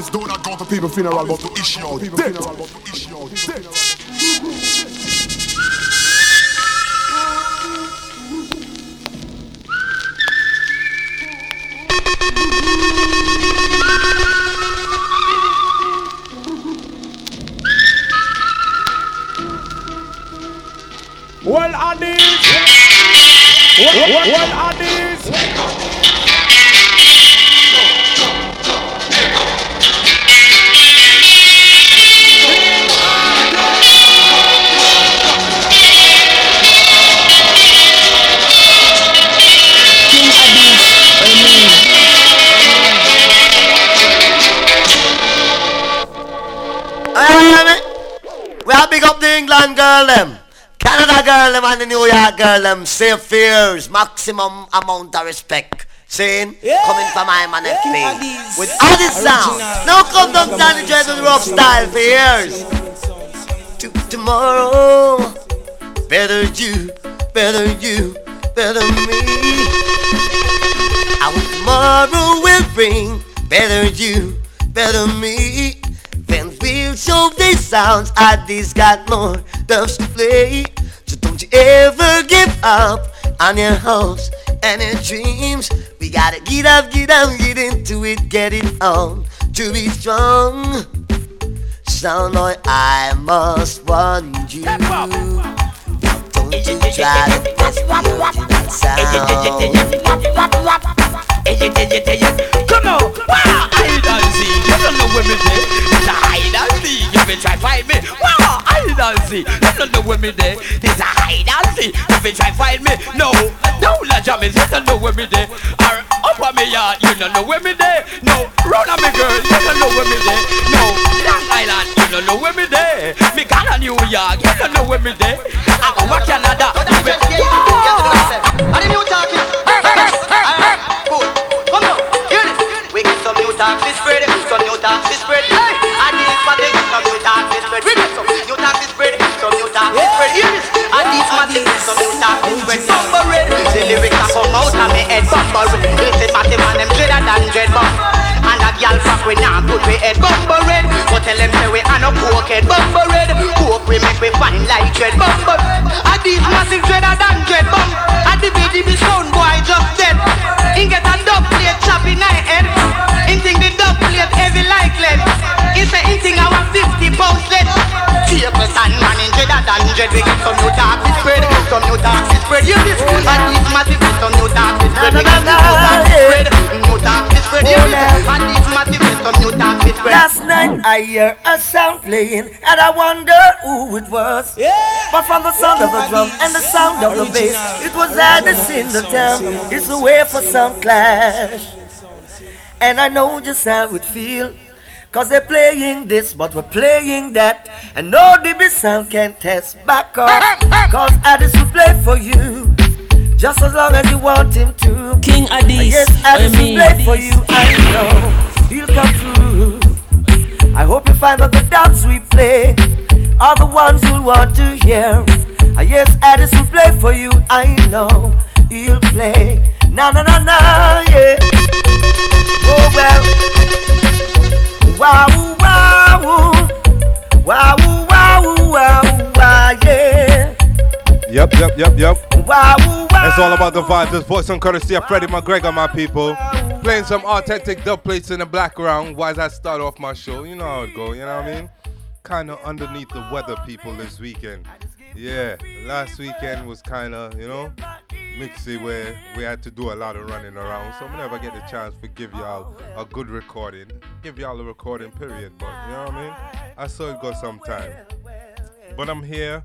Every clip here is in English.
Elvis do not go to people funeral, but to issue out death. Well, Addies. Well, well, well Addies. England girl them. Canada girl them and the New York girl them. Say fears. Maximum amount of respect. Saying, coming from my man FP. With all this sound. Now come down Danny Dread with rough style for years. To tomorrow. Better you, better you, better me. Our tomorrow will bring better you, better me. Then we'll show these sounds. I these got more dubs to play. So don't you ever give up on your hopes and your dreams. We gotta get up, get up, get into it, get it on to be strong. Sound boy, I must warn you. Don't you try to me that sound. Come on, wow, and seek. You don't know where me there. It's a hide and seek. You will try find me. Wow, and seek. You don't know where me there. It's a hide and seek. You will try find me. No, no, la jammies. You don't know where me there. Or up on me yard. You don't know where me there. No, run on me girl. Dread. We get some new talk this spread. Some new talk this spread. Hear this. And these massive some new talk this spread. We get some new talk this spread. New talk this spread. Hear this. And these massive some new talk this spread. Last night I hear a sound playing and I wonder who it was. But from the sound of the drum and the sound of the bass, it was Addies in the town. It's a way for some clash. And I know just how it feel. Cause they're playing this, but we're playing that. And no DB sound can test back up. Cause Addies will play for you. Just as long as you want him to. King Addies, Yes, Addies will play for you. I know he'll come through. I hope you find that the dance we play are the ones you'll want to hear. Ah, yes, Addies will play for you. I know he'll play. Na na na na, yeah. Oh well. Wow, wow, wow, wow, wow, wow, wow, yeah. Yep, yep, yep, yep. Wow, wow. It's all about the vibes. This voice on courtesy of Freddie McGregor, my people. Playing some authentic dub plates in the background. Why does that start off my show? You know how it go, you know what I mean? Kind of underneath the weather, people, this weekend. Yeah, last weekend was kind of, you know, mixy where we had to do a lot of running around. So we never get the chance to give y'all a good recording. Give y'all a recording period, but you know what I mean? I saw it go sometime. But I'm here.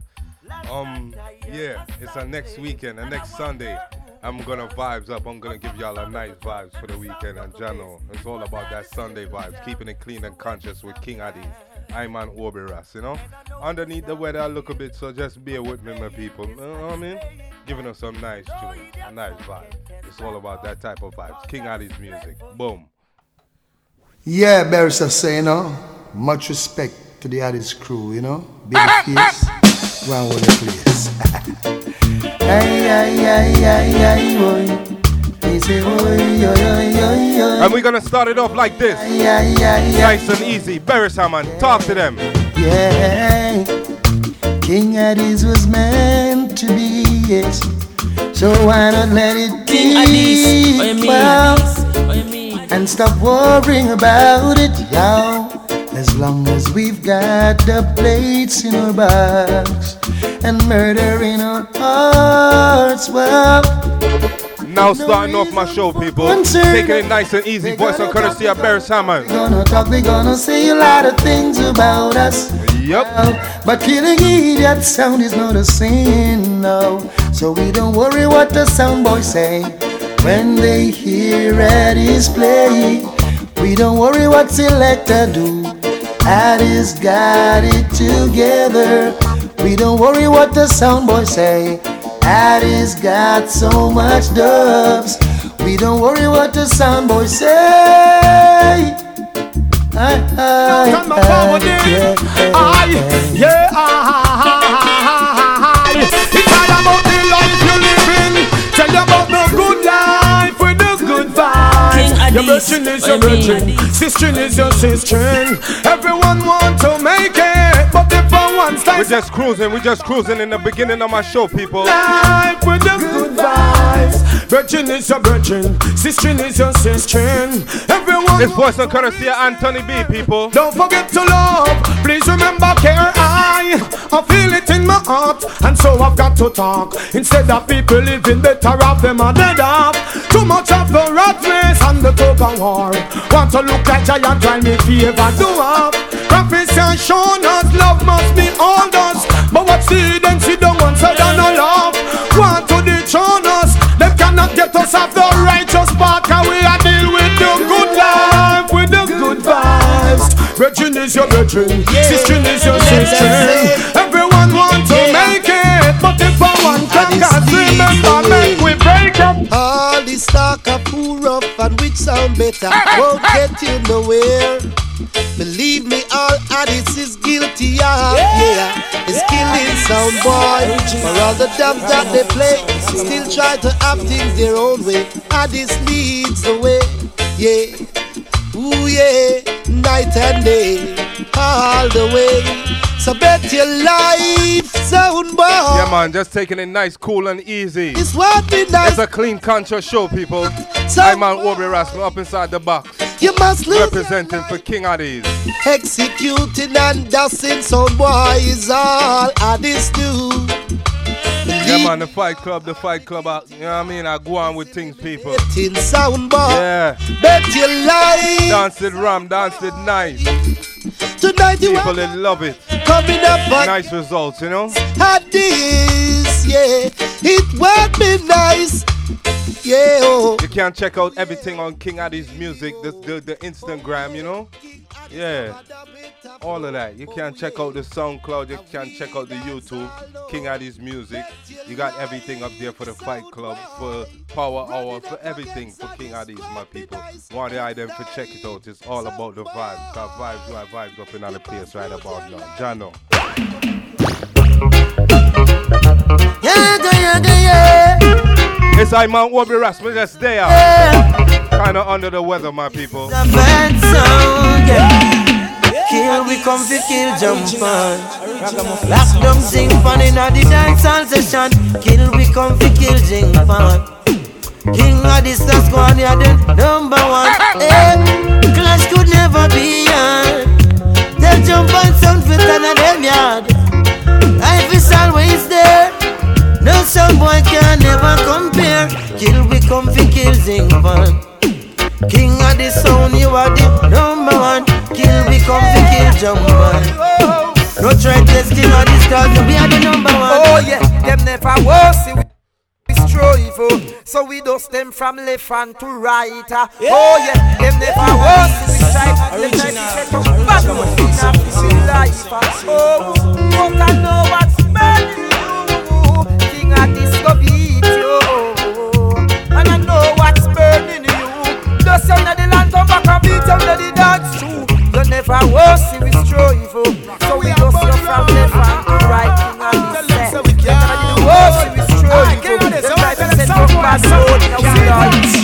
Um, yeah, it's our next weekend, and next Sunday. I'm gonna vibes up. I'm gonna give y'all a nice vibes for the weekend in general. It's all about that Sunday vibes, keeping it clean and conscious with King Adi. I'm on Oberas, you know. Underneath the weather, I look a bit, so just bear with me, my people. You know what I mean? Giving us some nice tunes, a nice vibe. It's all about that type of vibes. King Addies music. Boom. Yeah, Barrister say, you know, much respect to the Addis crew, you know. Big face, run with the place. Ay, ay, ay, ay, boy. And we're gonna start it off like this. Yeah, yeah, yeah. Nice and easy. Beres Hammond, talk to them. Yeah. King Addies was meant to be, yes. So why not let it King Addies, be? mean? Well, Addies, what and stop worrying about it, yo. As long as we've got the plates in our box and murder in our hearts, well, Now starting off my show, people. Taking it nice and easy. Voice and courtesy of Beres Hammond. gonna talk, they gonna say a lot of things about us. Yep. But killing idiot sound is not a sin, no. So we don't worry what the sound boys say when they hear Eddie's play. We don't worry what selector do. Addies got it together. We don't worry what the sound boys say. Addies got so much dubs. We don't worry what the sound boys say. I, I, Stand back forward I, there. yeah, Aye, yeah, aye. It's all about the life you're living. Tell you about the good life with the good King vibes. Your Addies, virgin is your what you virgin. mean? Sister is your sister. Everyone want to make it, but if for We're just cruising. We're just cruising in the beginning of my show, people. life with the good vibes. Virgin is your virgin. Sister is your sister. Everyone This voice and courtesy of Anthony B, people. Don't forget to love. Please remember care. I, I feel it in my heart, and so I've got to talk. Instead of people living better off, them are dead off. Too much of the rat race and the tug of war. Want to look like giant, try me favor, do up. Are shown us love must be all us. But what's the then she don't want to do no love. Want to dethrone us. Them cannot get us off the righteous path. Cause we are deal with the good life, with the good vibes. Virgin is your virgin, sister is your sister. Everyone want to make it, but if I want to, cause remember, make we break up. All this talk of who which sound better won't get you nowhere. Believe me, all addicts is guilty of, yeah. It's killing sound boy. For all the dubs that they play, still try to have things their own way. Addicts leads the way, yeah. Ooh yeah, night and day, all the way. So bet your life, sound boy. Yeah, man, just taking it nice, cool, and easy. It's what we It's a clean, conscious show, people. So- I'm man Aubrey Rasmus up inside the box, You must lose. representing for King Addies. Executing and dusting some boy is all this do. Yeah, man, the Fight Club, the Fight Club. I, you know what I mean? I go on with things, people. Sound boy. Yeah, Bet your life. dance it ram, dance it nice. Tonight you People, they love it. coming up on Nice results, you know? at this. Yeah, it would be nice. Yeah, oh. You can check out everything on King Addies music, the, the, the Instagram, you know? Yeah. All of that. You can check out the SoundCloud, you can check out the YouTube, King Addies music. You got everything up there for the Fight Club, for Power Hour, for everything for King Addies, my people. Want the item for check it out. It's all about the vibes. Cause vibes, right, vibes up in other place right about now. Jano. Yeah, yeah, yeah, yeah. It's I man Aubrey Rasmus, just there. yeah. Kinda under the weather, my people. A bad sound, yeah. Kill, we come fi kill, jump on. Lock them sing fun in the dance hall session. Kill, we come fi kill, jump on. King of the on, yeah, the number one. Hey, clash could never be on. Tell jump on sound fit and them yard. Life is always there. No sound boy can never compare. Kill, we come fi kill, zing fun. King of the sound, you are the number one. Kill, we come to kill jump man. No try test king of the stars, you be the number one. Oh yeah, them never was see we strive oh. So we dust them from left hand to right uh. Oh yeah, them never was see we strive Them try to set up bad man in a busy life uh. Oh, you can know what's burning you The sound of the land come back and beat them to the dance too. You never was see we strive oh. So we dust you from left right of the set. Them never did the worst see we strive oh. Them try to bad road in our lives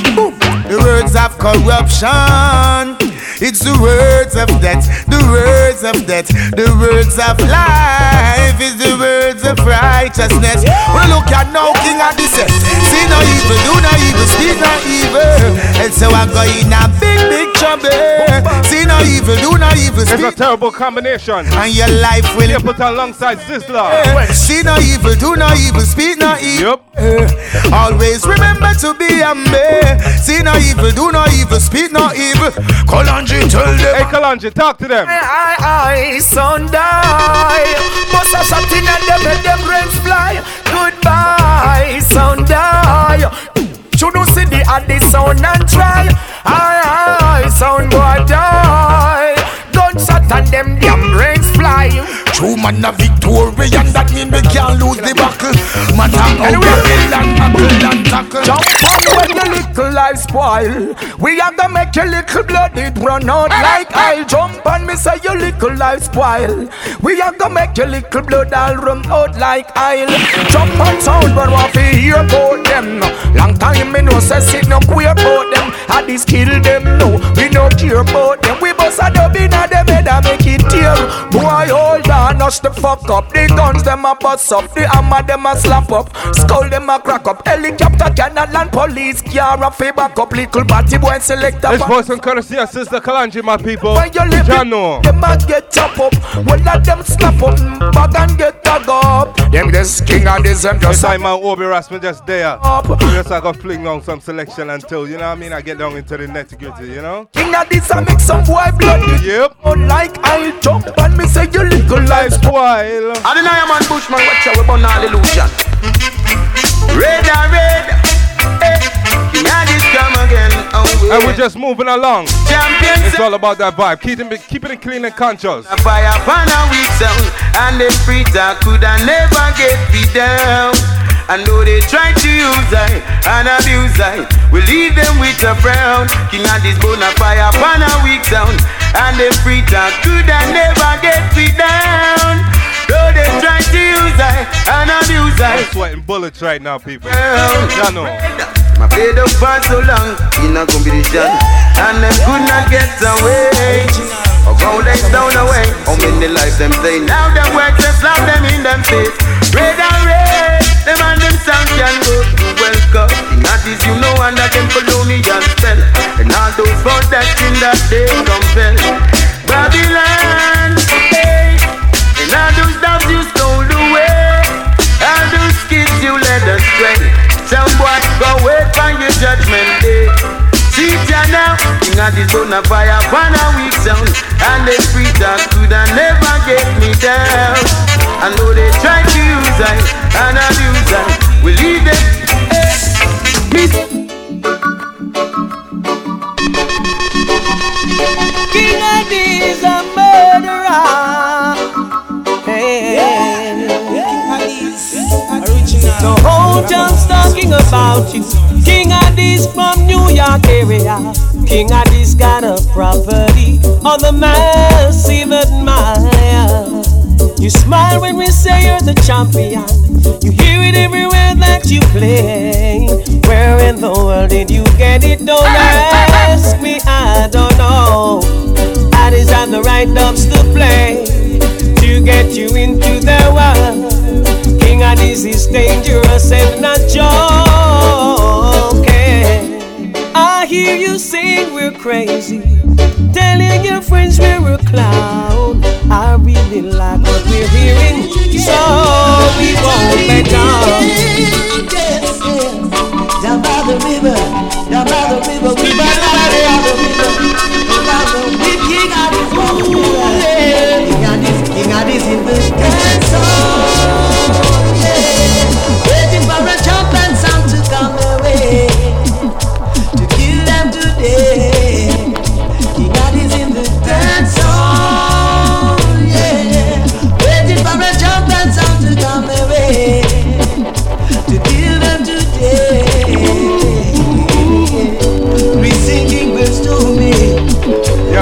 corruption. It's the words of death, the words of death, the words of life. It's the words of righteousness. Well, look at now, King of this. See no evil, do no evil, speak no evil. And so I go in a big, big trouble. See no evil, do no evil, speak. It's a terrible combination. And your life will You put alongside Sizzla. Eh, see no evil, do no evil, speak no evil. Yep. Eh, always remember to be humble. See no evil, do no evil, speak no evil. Kalanji tell them. Hey, Kalanji, talk to them. I, I, son die. Bust a shot in and them, make them brains fly. Goodbye, son die. You don't see the at the sound and try. I, I, son boy die. Gunshot and them damn brains fly. True man a Victorian, that mean we can't lose the battle. Man a buckle and buckle and tackle. Life spoil. We are gonna make your little blood it run out like I'll jump on me say your little life spoil. We are gonna make your little blood all run out like I'll jump on sound but want to hear about them. Long time me no say sit no queer about them. I this kill them no, we no care about them. We bust a dub in a them head and make it tear. Boy hold on, us the fuck up. The guns them a bust up, the hammer them a slap up, skull them a crack up. Helicopter cannot land, police car a fee back up. Little party boy and select a This voice and courtesy of Sister Kalanji, my people. when you live Jano. them a get chop up. Well, let them snap up, bag and get tag up. Them this king and this them This just time my Obi Rasmus just there. up. Just I got fling on some selection until, you know what I mean? I get down into the nitty gritty, you know? King of this I make some boy blood. Yep. Oh, like I jump and me say you little life Spoil. I deny a man Bushman, watch out, we burn all illusion. Red and red, Oh, and we're just moving along. champions. It's all about that vibe. Keeping it, keeping it clean and conscious. Fire upon a weak sound And the freezer could I never get me down I know they try to use I and abuse I We leave them with a frown King of this bone fire upon a weak sound And the freezer could I never get me down Though they try to use I and abuse I I'm sweating bullets right now, people. Well, Jano. My paid up for so long in a competition And them could not get away. Or go next down away. How many lives them say Now them work to slap them in them face. Red and red Them and them sound can go. To welcome. In artists you know under them colonial spell. And all those bound that in that day compel Babylon hey. And all those doves you stole away. All those kids you led astray. Some boy go wait for your judgment day See ya now, King of this bone of fire upon a weak sound And the free that could I never get me down I know they try to use I and abuse I We leave them. Miss King Addies a murderer. Hey. The whole town's talking about you. King Addies from New York area. King Addies got a property on the massive admire. You smile when we say you're the champion. You hear it everywhere that you play. Where in the world did you get it? Don't ask me, I don't know. Addies have the right dubs to play to get you into their world. Addies is dangerous and not joking. I hear you saying we're crazy, telling your friends we're a clown. I really like what we're hearing, so we won't back down. Down by the river, down by the river, we by the river, by the King Addies, King Addies, King Addies in the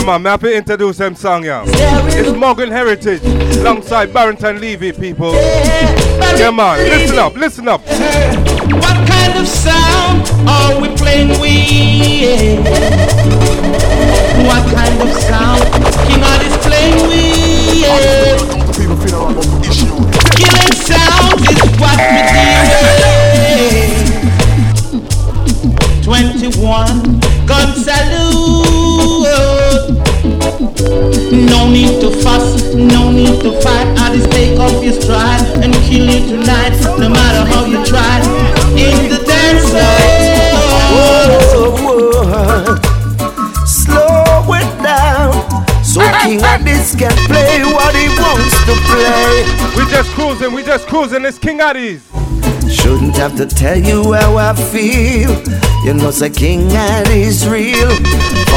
Yeah, man, me happy to introduce them song, yeah. It's Morgan Heritage alongside Barrington Levy, people. Yeah, man, listen up, listen up. What kind of sound are we playing with? What kind of sound King of is playing with? Killing sounds is what we deal with. 21 gun salute. No need to fuss, no need to fight. I just take off your stride and kill you tonight, no matter how you try. In the dance floor. Slow it down. So King Addies can play what he wants to play. We just cruising, we just cruising. It's King Addies. Shouldn't have to tell you how I feel. You know, say King Addies real.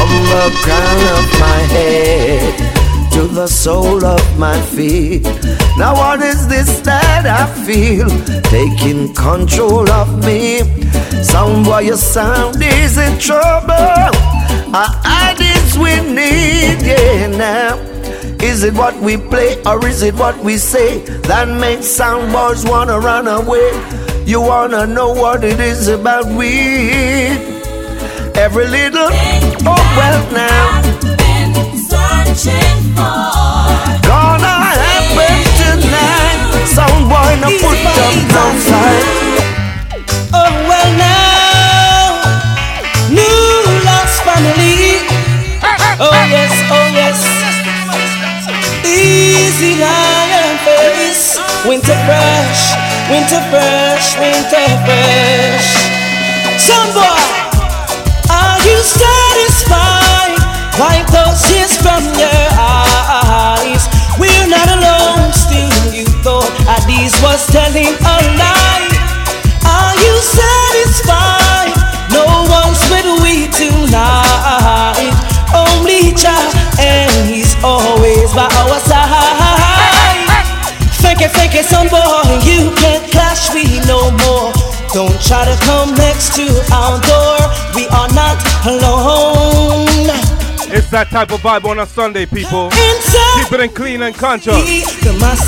From the crown of my head to the sole of my feet. Now, what is this that I feel? Taking control of me. Boy, your sound is in trouble. Our ideas we need, yeah, now. Is it what we play or is it what we say that makes sound boys wanna run away? You wanna know what it is about we? Every little, oh well now. Gonna happen tonight. Sound boy, no put them downside. Oh well now, new lost family. Oh yes, oh yes. Easy iron face, winter fresh, winter fresh, winter fresh. Some boy, satisfied? Wipe those tears from your eyes. We're not alone, still you thought was telling a lie. Are you satisfied? No one's with we tonight. Only Jah, and He's always by our side. Fake it, fake it, some boy, you can't clash no more. Don't try to come next to our door. We are not alone. It's that type of vibe on a Sunday, people. Keep it in clean and conscious.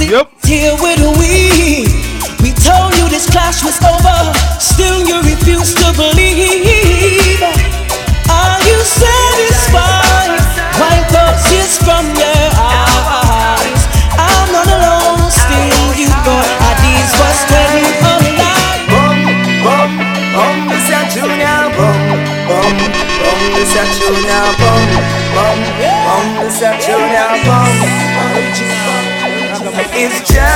Yep. here with we. We told you this clash was over, still you refuse to believe. Are you satisfied? Wipe those tears from your eyes. This a junior bum, bum, bum, this a junior bum. If Jah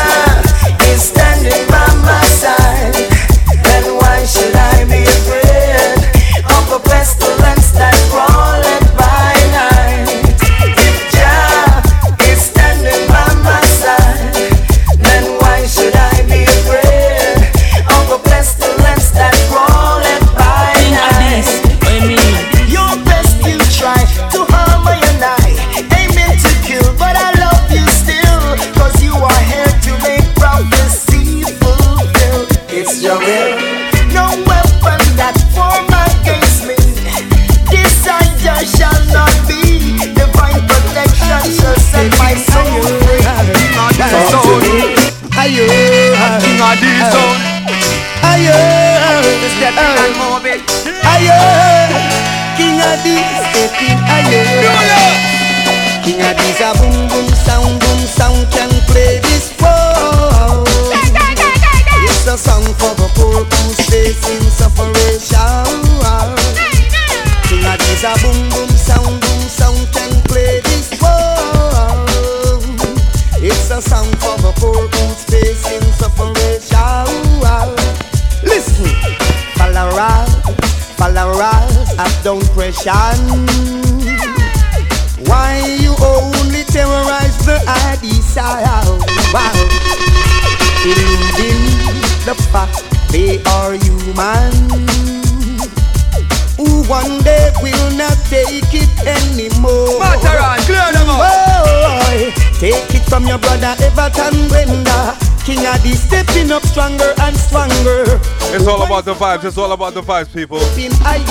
your brother Everton Blender. King Adi stepping up stronger and stronger. It's all about the vibes. It's all about the vibes, people.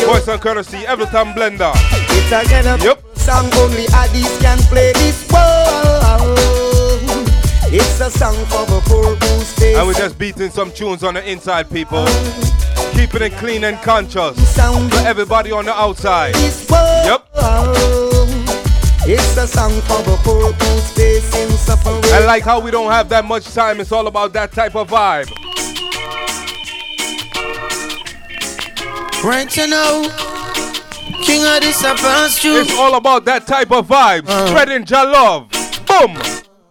Voice and courtesy, Everton Blender. It's a Yep. song only Addies can play this world. It's a song for the poor who's facing And we're just beating some tunes on the inside, people. Keeping it clean and conscious. For everybody on the outside. Yep. It's a song for the poor who's facing suffering. I like how we don't have that much time. It's all about that type of vibe. Right you know, King of this first It's all about that type of vibe. Uh. Spreading your love. Boom.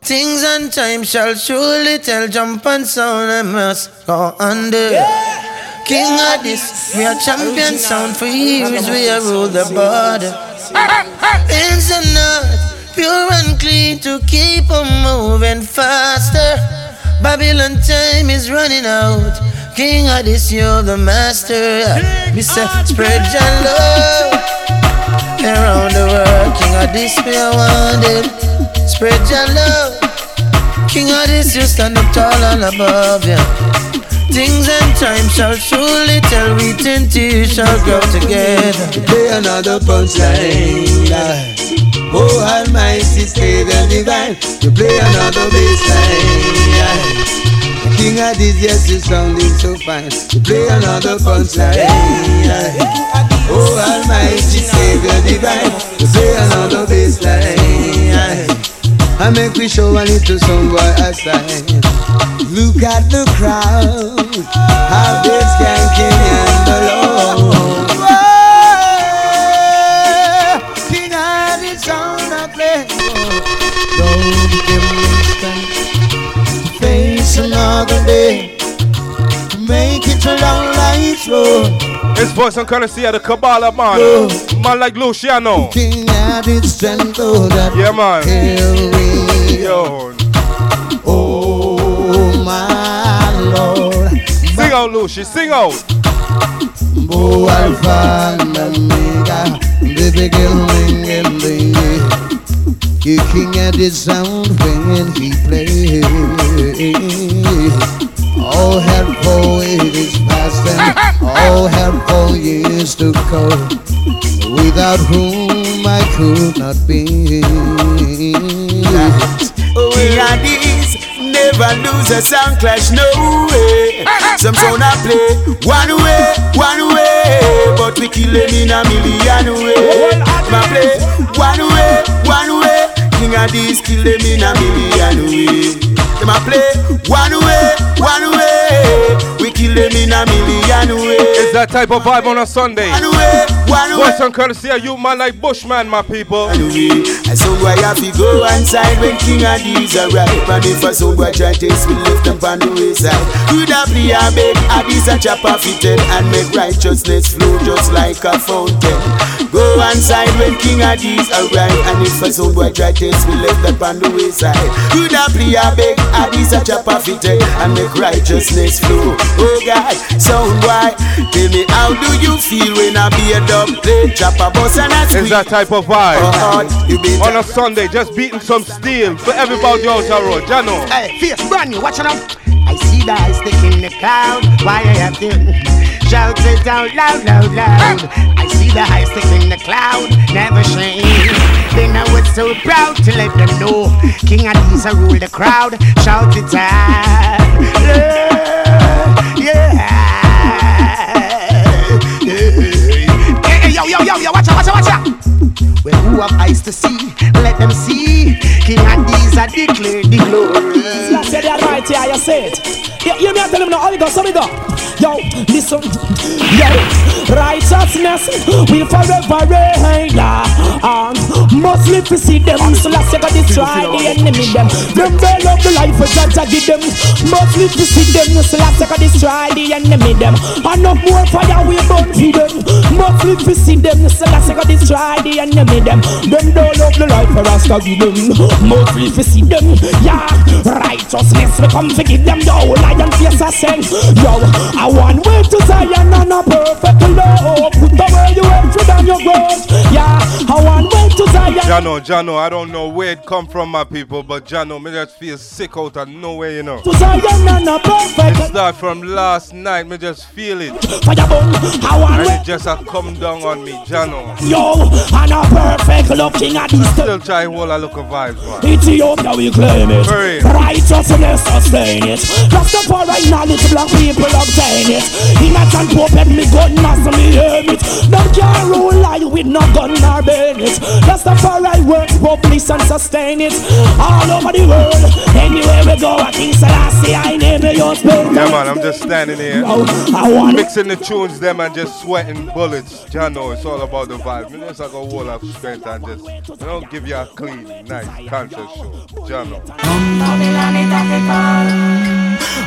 Things and time shall surely tell jump and sound I must go under. King of this, we are champion sound for years, we are rule the border. Ends and not pure and clean to keep on moving faster. Babylon time is running out. King of this, you're the master. Me say, spread your love around the world. King of this, we are wanted. Spread your love. King of this, you stand up tall and above, yeah. Things and time shall surely tell we ten shall grow together. Play another punchline. Oh, Almighty Savior Divine, you play another bassline. King of this, yes, you sounding so fine. You play another punchline. Oh, Almighty Savior Divine, you play another bassline. I make we show a little song boy aside. Look at the crowd, how they skanking and alone. King of the sound I play. Don't give me strength to face another day. Make it a long life's road. This voice and courtesy of the Kabbalah man. Man like Luciano. King of its strength, oh, that Yeah, man. carry. Yo. Oh, my Lord. Sing out, Lucy. Sing out. Oh, Alpha and Omega, the beginning and the end. The king at his sound when he plays. All help for it is past and all help for years to come. Without whom I could not be. King of this, never lose a sound clash, no way. Some sound I play one way, one way, but we kill them in a million way. Ma play one way, one way. King of this, kill them in a million way. Them a play one way, one way. Kill them in a million way. It's that type of vibe on a Sunday. One way, one way. Voice and courtesy of you, man like Bushman, my people. And so I have to go inside when King of these arrive. And if I so I try taste, we left them on the wayside. Could have be a big Addis a chopper fitted and make righteousness flow just like a fountain. Go inside when King of these arrive. And if I so I try taste, we left them on the wayside. Could have be a big Addis a chopper fitted and make righteousness flow. Oh God, sound why? Tell me how do you feel when I be a dub play chopper boss and a It's that type of vibe. Oh, you be On a Sunday, just beating some steel for everybody out the road. Jano. Hey, face brand new, watch it out. I see the eye stick in the cloud. Why I have to shout it out loud, loud, loud. I see the eye stick in the cloud, never shame. Then I was so proud to let them know King Adisa rule the crowd. Shout it out. Yeah. Yo, yo, watch out, watch out, watch out. Well, who have eyes to see? Let them see. King Adisa declare the glory. I said that right here, you say it. You, you me tell him now, how we go, so we go. Yo, listen. Yo, righteousness will forever reign. Yeah. And must live to see them. So last you got destroy the enemy them. Them they love the life of judge I give them. Must live to see them. So last you got destroy the enemy them. And no more fire we burn for them. Must live to see them. So last you got destroy the enemy them. Them don't love the life of Rasta give them. Must live to see them. Yeah, righteousness we come to give them. Yo, lion face I sing. Yo, I want way to Zion and a perfect love. Put away your hatred and your grudge. Yeah, I want way to Zion. Jano, Jano, I don't know where it come from, my people, but Jano, me just feel sick out of nowhere, you know. To Zion and a perfect It start from last night, me just feel it. Fire burn. I want And way. it just a come down on me, Jano. Yo, and a perfect love king of this Still try hold a look of vibes, man. Ethiopia we claim it. Hurry. Righteousness sustain it. Just the Rastafari knowledge, black people obtain it. Pope and me gun as me aim it. Them can't rule lie with no gun nor burn it. Rastafari works, publish and sustain it. All over the world, anywhere we go, I King Selassie, I name it, your spirit. Yeah, man, I'm just standing here, I want- mixing the tunes, them, and just sweating bullets. Know it's all about the vibe. You know, it's like a wall of strength and just, you know, give you a clean, nice, conscious show. John know. Babylon is a fi fall.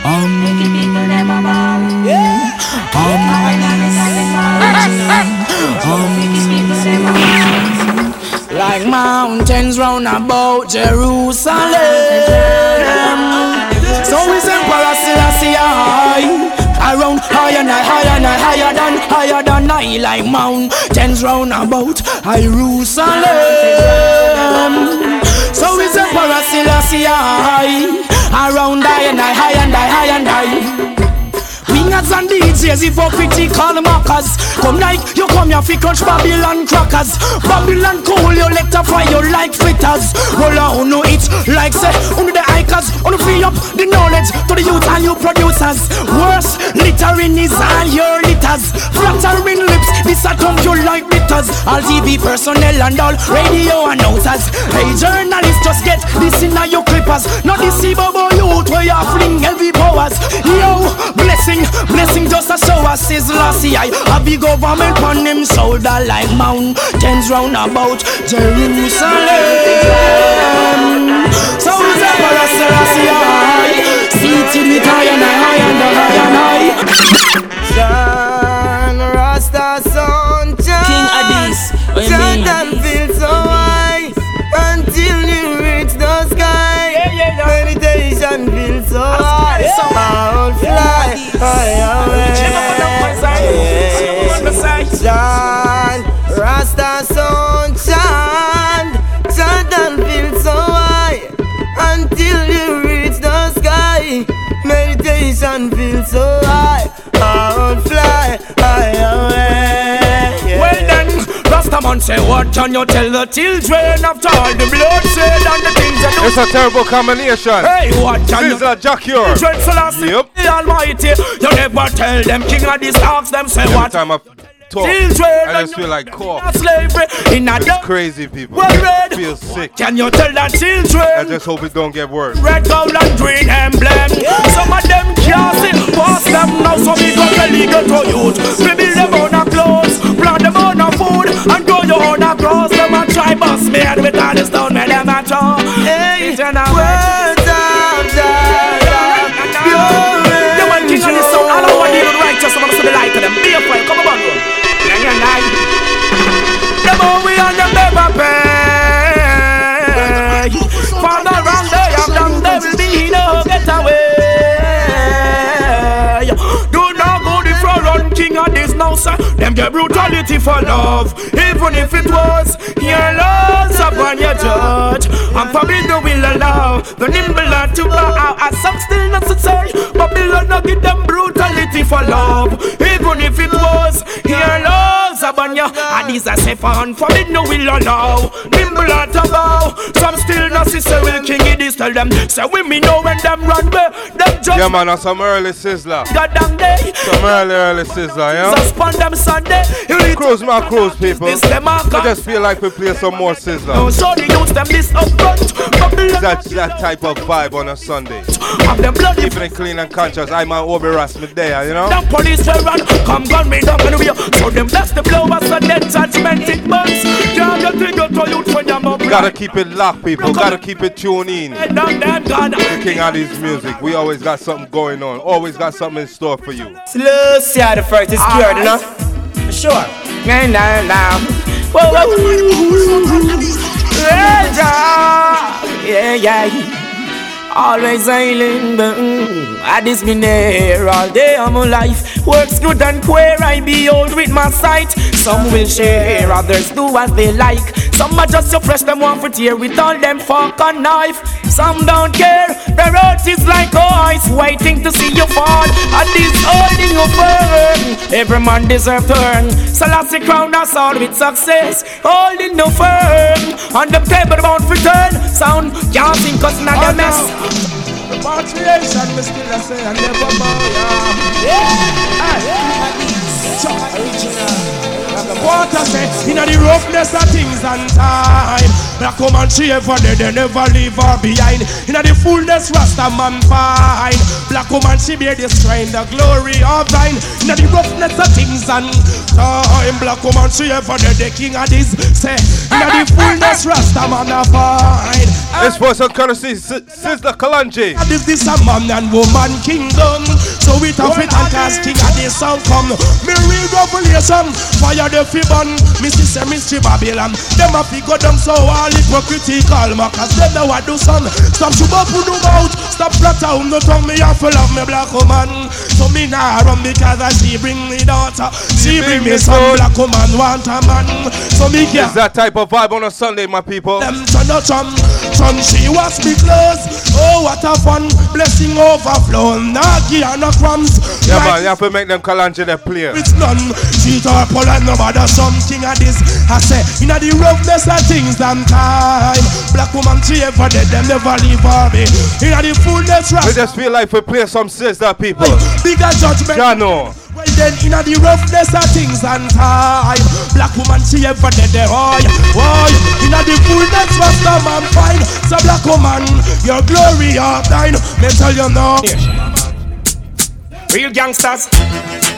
Um, make the people them a ball. Yeah. Um, Babylon is a fi fall. Um, make the people them a ball. Like mountains round about Jerusalem. So is Emperor Selassie high. Around higher and higher and higher than higher than I like mountains round about Jerusalem. So is Emperor Selassie high. Around higher and I, higher and I, higher and high. Wingers and DJs, if critical mockers. Come like you come here fi crunch Babylon crackers. Babylon cool, you let a fry you like fritters. Roll on no it? Like say Under the hikers, on free up the knowledge To the youth and you producers? Worse, littering is all your litters. Flattering lips, this a come you like bitters. All TV personnel and all radio announcers. Hey journalists, just get this in your clippers. Not deceive about youth where you fling heavy powers. Yo, blessing, blessing just a show us is lossy I a big government on him shoulder like mountains round about Jerusalem. So is a Selassie Seated with high and high and high and high Meditation feel so high I'll fly high away Well then, Rastaman say what can you tell the children After all the bloodshed and the things that It's a terrible combination. Hey, what can you Sizzla Jack Ure. Children Selassie, Yep. the Almighty You never tell them king of these dogs Them say Every what time I talk, Children I just feel like cough. slavery. In a It's crazy, people. Well read. feel sick. Can you tell the children I just hope it don't get worse. Red, gold and green emblem. Some of them can't see. Pass them now so we got illegal to youth We build them on a clothes. Plant them on a food. And grow your own a cross Them a try bust me head with all the stone. Me them a throw Hey, Words of of this now sir Them get brutality for love. Even if it was your loss upon your judge. And forbid the will allow The nimble are to bow As some still not to say Babylon not give them brutality for love. Even if it was your loss upon your And these are safe and forbid no will allow Nimble are to bow Some still not see say will king it is tell them. Say we me know when them run where Them just Yeah, man, on some early Sizzla. God damn day. Some early, early Sizzla, yeah? Suspend them Sunday You need Cruise my cruise, people. This them just feel like we play some more No, Sizzla. so the youth them this up front Babylon That, that type of vibe on a Sunday. Have them bloody Keeping it clean and conscious. I'm an Obi Rasmus there, you know? Them police will run, come gun me down and we So them bless the blowers and then judgment it burns Can't get to go to youth when you're up Gotta keep it locked, people. Gotta keep it tuned in. Down them gun The King Addies music. We always got something going on. Always got something in store for you. Lucy the first is ah, cured, you know? For sure. Nah, nah, nah. Whoa, whoa. Yeah, yeah Always island, mm, I this been there all day of my life. Works good and queer, I behold with my sight. Some will share, others do as they like. Some are just so fresh, them want for tear with all them fork and knife. Some don't care, their earth is like ice, waiting to see you fall. And this holding you firm, every man deserve to earn. Selassie crown us all with success, holding no firm. On the table, bound for turn, sound can't sing cause not a mess. And me still I say I never bow. Yeah. Original. Water say, inna the roughness of things and time. Black woman she ever dead, they never leave her behind. Inna the fullness, Rasta man fine. Black woman she bear the strength, the glory of thine. Inna the roughness of things and time. Black woman she ever dead, the king of this. Say, inna the fullness, Rasta man a fine. This was a courtesy Si- Sizzla Kalonji. This is a man and woman kingdom. So we tough it and cause king of this sound come. Me real revelation, fire the fi burn. Me sister mystery Babylon. Them a fi go down so all hypocritical. Cause them know what do son. Stop shoot up the mouth. Stop flat out no tongue. Me have to love me black woman. So me nah run because she bring me daughter. She bring me son. Black woman want a man. So me It's can't. that type of vibe on a Sunday, my people. Them no chum, chum she was me clothes. Oh what a fun, blessing overflow. Give her no crumbs. Yeah, Like man, you have to make them Kalonji their player. it's none. Cheat or pull and no bother something of this. I say, inna the roughness of things and time. Black woman she ever dead, them never leave her me. Inna the fullness We just feel like we play some Sizzla people. Bigger judgment. Jano. Well then, inna the roughness of things and time. Black woman she ever dead, there. Why? Why? Inna the fullness was the man fine. So black woman, your glory of thine. Me tell you now. Real gangsters,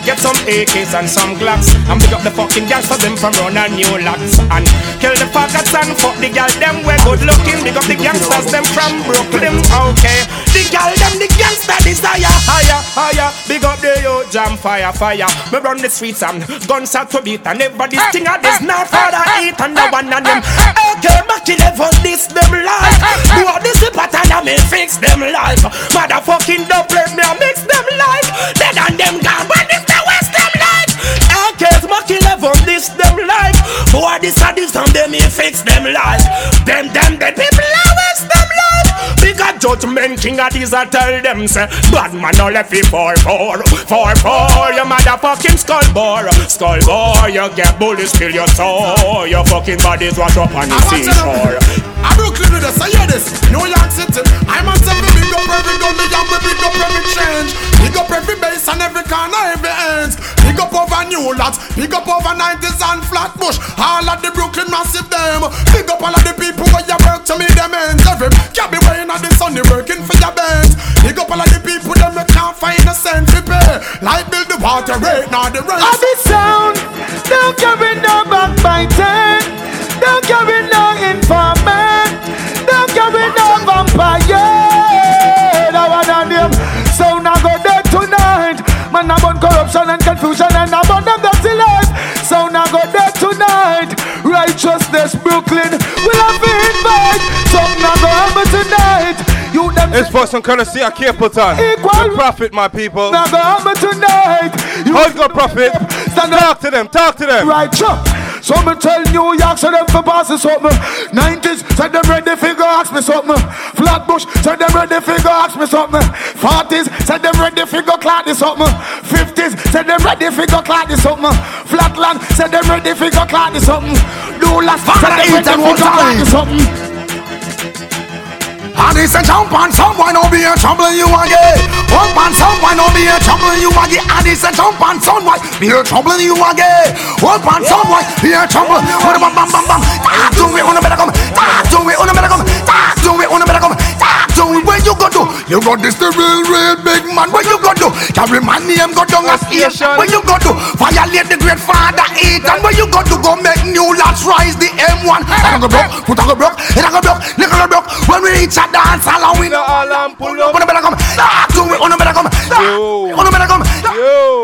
get some AKs and some Glocks. And pick up the fucking gangsters them from run and new locks And kill the pockets and fuck the gal them we good looking. Big up the gangsters them from Brooklyn, okay. The gal them the gangster desire higher, higher Big up the yo jam fire, fire. Me run the streets and guns out to beat And never this thing of this not father eat And the one and them. Okay, Mackie level this them life. Do all this pattern and me fix them life? Motherfucking double me I mix them life Dead and them gone. But this the west them life AKs Mackie level this them life Boy this and this and them me fix them life Them them dead people I waste them judgment king of these I tell them say Bad man no left it for four For four you motherfucking skull bore Skull bore you get bullets kill your soul Your fucking body's wash up on the seashore I Brooklyn with us, I hear this. New York City. I'm on seven, big up every gun, the young, big up every change. Big up every base and every corner, every ends. Big up over New Lots, big up over 90s and Flatbush. All of the Brooklyn massive them. Big up all of the people where you work to me them ends. Every can't be wearing on the sun, they working for your. Big up all of the people you can't find a cent to pay. The water rate, the. Of this sound, don't carry no backbiting, don't carry no informant, don't carry no vampire. That one on them sound I go dead tonight. Man, I burn corruption and confusion and I burn them dirty life. Sound I go dead tonight. Righteousness, Brooklyn, will have invite. It's for some currency I keep of Capleton. The profit, my people. Now go happen tonight. Hold God, prophet. Talk to them, talk to them. Right, chop. So me tell New York, say them for passes something. 90s, say them ready fi go ask me something. Flatbush, say them ready fi go ask me something. 40s, say them ready fi go clock this something. 50s, say them ready fi go clock this something. Flatland, say them ready fi go clock this something. Doulas, say them ready fi go clock this something. And it's a jump on someone will be a trouble you again. Jump on someone will be a trouble you again. And it's a jump on someone be a trouble you again. Jump on someone be a trouble. Bam bam bam bam. Talk to me, wanna better come. Talk to me, wanna better come. Talk to me, wanna better come. To me, where you go do? You got this the real, real big man. Where you go do? Carry my name, go down a station. Where you go do? Violate the great father Ethan. Where you go to go make new lads rise the M1? I go broke, put on go broke, and I go broke, nickel go broke. When we reach a dance and we know all I'm pull up. Wanna better come, talk to me, oh, wanna better come, wanna oh, better come,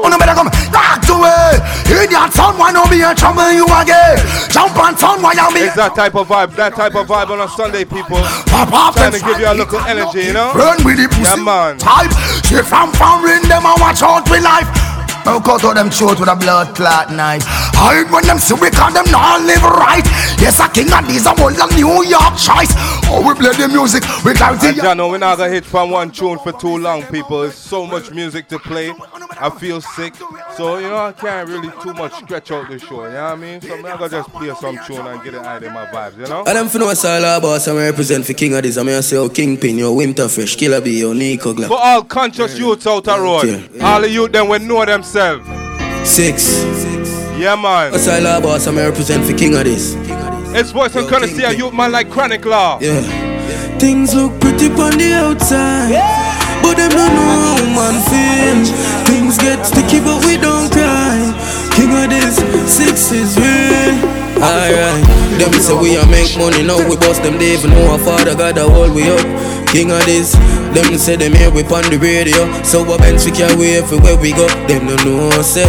wanna oh, better come, talk to me. Idiot why not be in trouble you again? Jump on why you be? It's that type of vibe, that type of vibe on a Sunday, people. Pop off Trying to give you a little energy, you know? Run with the Yeah, pussy man. type. She from foreign, them a watch out with life. I'll cut out them throat with a blood clot knife. Hide when them see we call them not live right. Yes, a king and these are all the New York choice. Oh, we play the music, we clarity. And Jano, we're not gonna hit from one tune for too long, people. There's so much music to play. I feel sick. So, you know, I can't really too much stretch out the show, you know what I mean? So I'm gonna just play some tune and get it out of my vibes, you know? And them for know what's all about, so I represent for King of this. I'm gonna say, oh, Kingpin, your Winterfresh, Killer B, your Nico Glock. For all conscious youths out the road, all the youth them will know themselves. Six. Yeah, man. What's I about, so I'm represent for King of this. It's voice and courtesy see a youth man like Chronic Law. Yeah. Things look pretty on the outside, but them don't know how man feel. Things get sticky, but we don't cry. King of this, six is real. Alright, them say we a make money now, we bust them, they even know our father got a hold we up. King of this, them say them hear we on the radio. So a bench we carry everywhere we go. Them don't know say,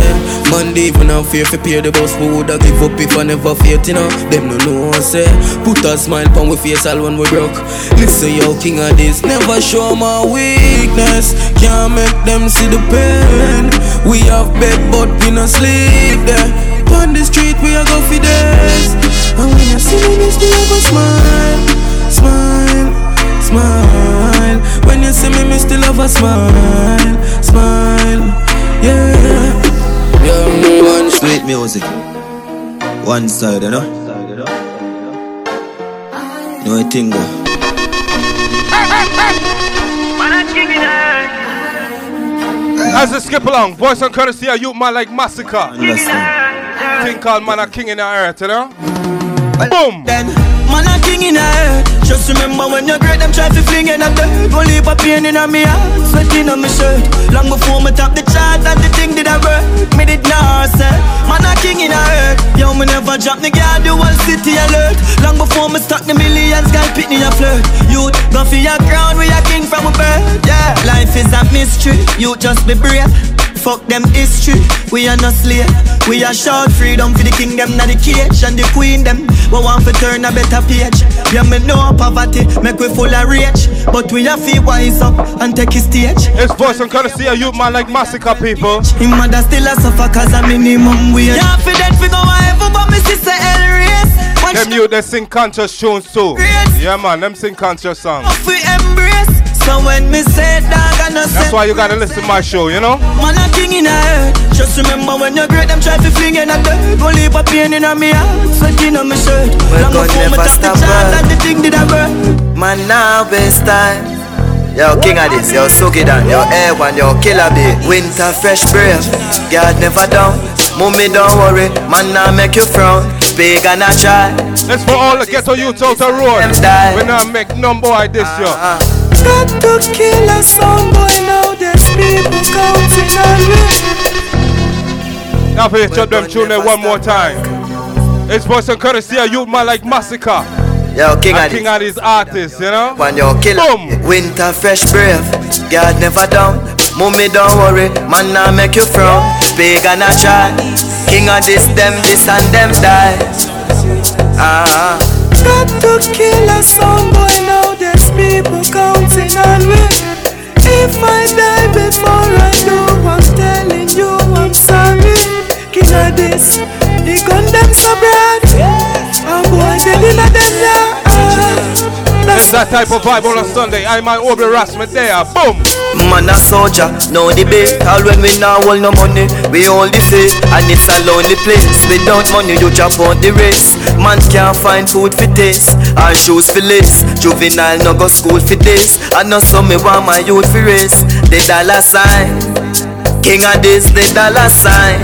they even have fear for pay the bus. We woulda give up if I never faith, you know. Them don't know say, put a smile on we face all when we broke. Listen, yo, king of this, never show my weakness. Can't make them see the pain. We have bed, but we no sleep there. On the street, we a go for days. And when you see me, me a smile, smile, smile. When you see me, me still have a smile, smile. Yeah. Yeah, one sweet music, one side, you know. No thing there. Uh, As we skip along, voice and courtesy of you man like Masicka. Understand. Thing called man a king in the earth, you know? Boom! Then, man a king in the earth. Just remember when you're great, them try to fling in a dirt. Go leave a pain in a me heart, sweating on my shirt. Long before me top the chart, and the thing did I work. Me did not say, man a king in a earth. Yo, me never drop the guard, the whole city alert. Long before me stuck the millions, guy pick me a flirt. Youth, go for your crown, we a king from a birth. Yeah, life is a mystery. You just be brave. Fuck them history, we are not slave. We are short freedom for the kingdom, not the cage and the queen them. We want to turn a better page. Yeah, me know poverty, make we full of rage. But we have to wise up and take his stage. It's voice and courtesy of youth man like Masicka people. Him mother still a suffer cause a minimum wage. Yeah, for that we go ever, but me sister El race. Them youth they sing conscious tunes too. Yeah man, them sing conscious songs. We embrace. So when me say dog, I no That's say why you gotta listen to my show, you know? Man a king in a earth Just remember when you're great Them try to fling in a dirt Go leave a pain in a me heart Sweating on my shirt Well, Long God before me never the stop chart uh, work. And the thing did I work Man, now best time. Yo, king of this, yo, suck it down, yo, air one, yo, killer bee. Winter fresh brave, God never down. Mummy, don't worry, man, now make you frown. Big and I try. Let's for all the ghetto youths out the road. We not make no boy this year. Got to kill a song boy Now there's people counting on me Now for you chop them tune there one more time. It's voice and courtesy of youth man like Masicka. Yo, king And king this. of these artists, you know? When yo, killer. Winter fresh brave, God never down. Mummy, don't worry, man, now make you frown. Big and I try. King of this, them, this, and them die. Ah. Got to kill a song boy Now there's people counting on me If I die before I know I'm telling you I'm sorry King of this The gun them so broad A boy dead in a It's that type of vibe on a Sunday. I might Obi Rasmus there. Boom! Man a soldier, no debate. All when we now hold no money We hold the faith. And it's a lonely place Without money you drop out the race. Man can't find food for taste Or shoes for lace. Juvenile no go school for this I know some me want my youth for race. The dollar sign. King of this the dollar sign.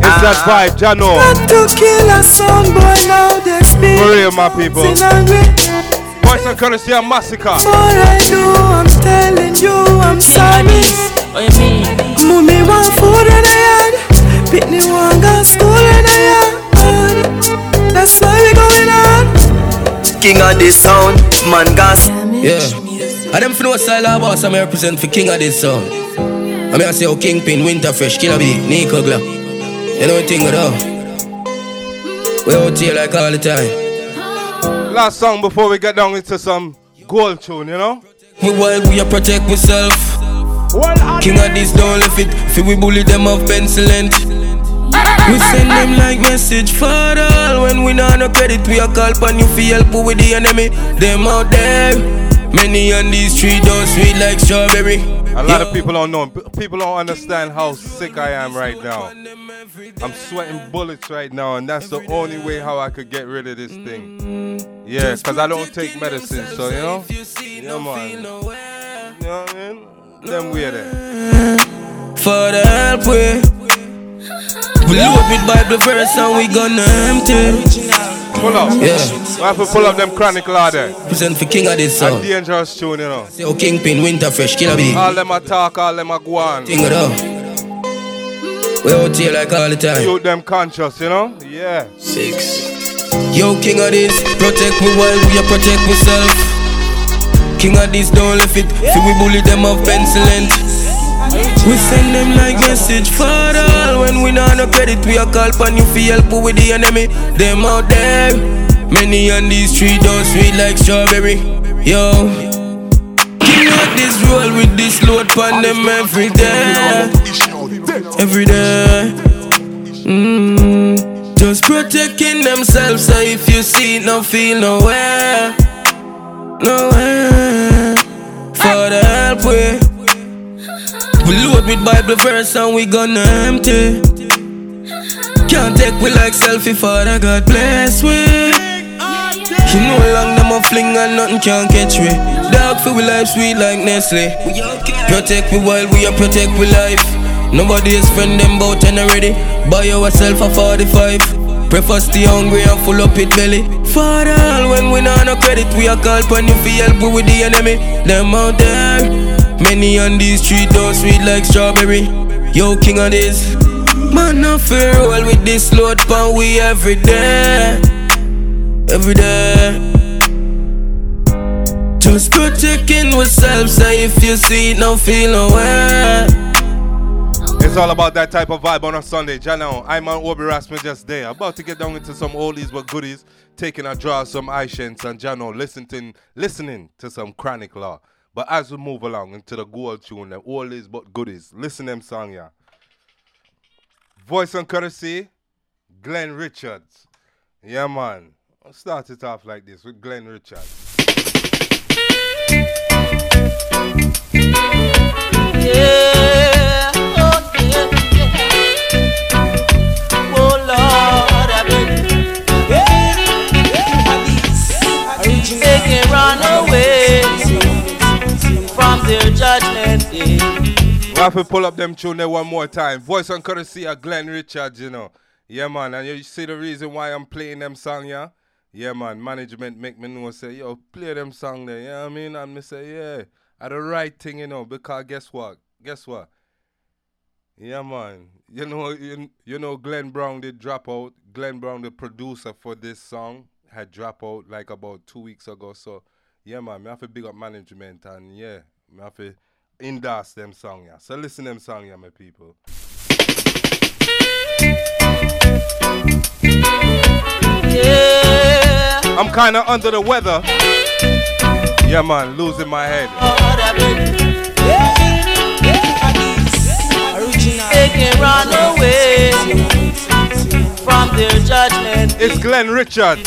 It's that ah. vibe, Jano. Got to kill a song boy Now there's people For real, my people. Counting on me Voice and courtesy of Masicka. Before I do I'm telling you I'm sorry What you mean? Mommy want food in the yard Pitney want go school in the yard That's why we going on King of this sound Man gas Yeah. I them for no style of boss I represent for king of this song. I mean I say oh Kingpin, Winterfresh, Killer B, Nico Glock. You know what thing though? We out here like all the time. Last song before we get down into some gold tune, you know? We wild, we a protect myself. King of this don't lift it. feel we bully them of pencilent. We send them like message for all. When we not no credit, we a call pan you fi help with the enemy. Them out there. Many on these streets don't sweet like strawberry. A lot of people don't know. People don't understand how sick I am right now. I'm sweating bullets right now, and that's the only way how I could get rid of this thing. Yeah, because I don't take medicine, so you know. Yeah, man. You know what I mean? Them weird. For the help we We load with Bible verse and we gonna empty Pull up. Yeah We have to pull up them chronic law there. Present for King of this A song dangerous tune, you know. Say oh Kingpin, Winterfresh, Killer B All them a talk, all them a go on. Think it up We out here like all the time You them conscious, you know? Yeah. Six. Yo, king of this, protect me while we protect myself. King of this, don't lift it. Feel we bully them of pencilent. We send them like message for all. When we not no credit, we a call pan you for help with the enemy. Them out there, many on these street don't sweet like strawberry. Yo, king of this roll with this load pan them every day, every day. Mm, just protecting themselves. So if you see no feel nowhere, nowhere. For the help we, we load with Bible verse and we gonna empty. Can't take we like selfie, Father God bless we. You know long them a fling and nothing can catch we. Dog for we life sweet like Nestle. Protect we while we are protect we life. Nobody is friend them bout and already. Buy yourself a 45. Prefer stay hungry and full up it belly. For all when we not no credit, we are call pan you for help with the enemy. Them out there, many on these streets don't sweet like strawberry. Yo, king of this. Man, I feel roll with this load pan we every day, every day. Just protecting ourselves, so if you see it, don't feel nowhere. It's all about that type of vibe on a Sunday. Jano, I'm on Obi Rasmus just there. About to get down into some oldies but goodies, taking a draw some Ishens and Jano, listening, listening to some Chronic Law. But as we move along into the gold tune, the oldies but goodies, listen them song, yeah. Voice and courtesy, Glenn Richards. Yeah, man. I'll start it off like this with Glenn Richards. Have to pull up them tune there one more time. Voice and courtesy of Glenn Richards, you know. Yeah, man. And you see the reason why I'm playing them song, yeah? Yeah, man. Management make me know, say, yo, play them song there. You know I mean? And me say, yeah, I the right thing, you know, because guess what? Guess what? Yeah, man. You know, you, you know, Glen Brown did drop out. Glen Brown, the producer for this song, had dropped out like about two weeks ago. So, yeah, man, me have to big up management and yeah, me have to endorse them song, yeah. So listen them song, yeah, my people. Yeah. I'm kind of under the weather. Yeah, man, losing my head. They can run away from their judgment. It's Glenn Richard.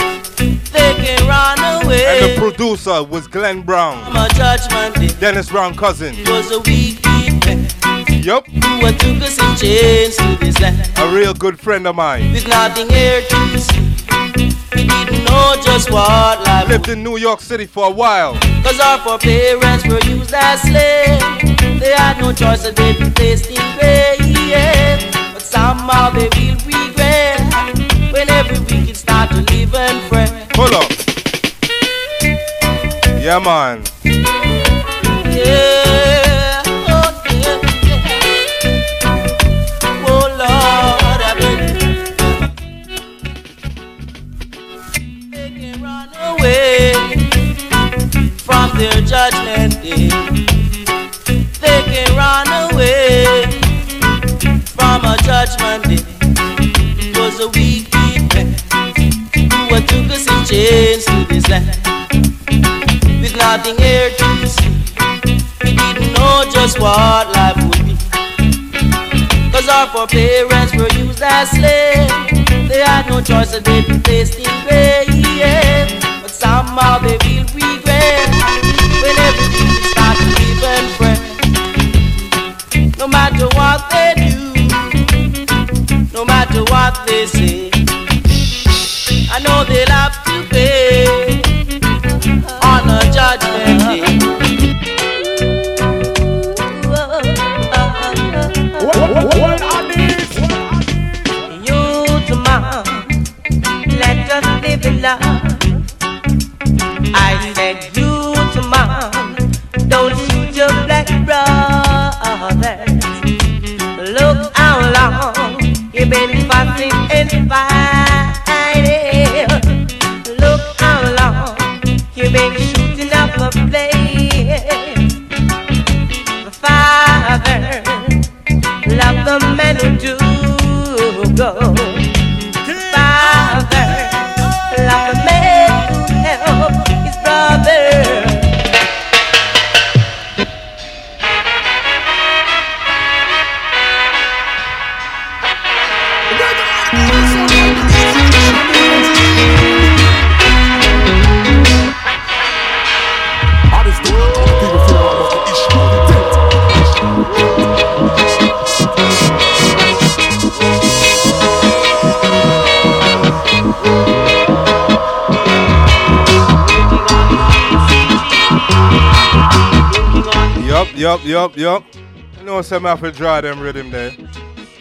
They can run away. And the producer was Glen Brown. from a judgment day. Dennis Brown cousin. It was a weak Yup. who took us in chains to this land. A real good friend of mine. With nothing here to see. We didn't know just what life Lived in New York City for a while. Cause our foreparents were used as slaves. They had no choice, so they be placed in grave. But somehow they will regret when every wicked start to live and fret. Hold up. Yeah, man. Yeah, oh yeah, yeah. Oh Lord, I beg. They can run away from their judgment day. They can run away from a judgment day. Was a weak people who took us in chains to this land with nothing here to see. We didn't know just what life would be. Cause our foreparents were used as slaves. They had no choice, so they be placed in grave. But somehow they will regret I know they'll have to pay on a judgment day. What, are these? Youth man, let us live in love. I said, youth man, don't shoot your black brothers. Look how long you've been. Yup, yup, yup. You know some have to draw them rhythm there.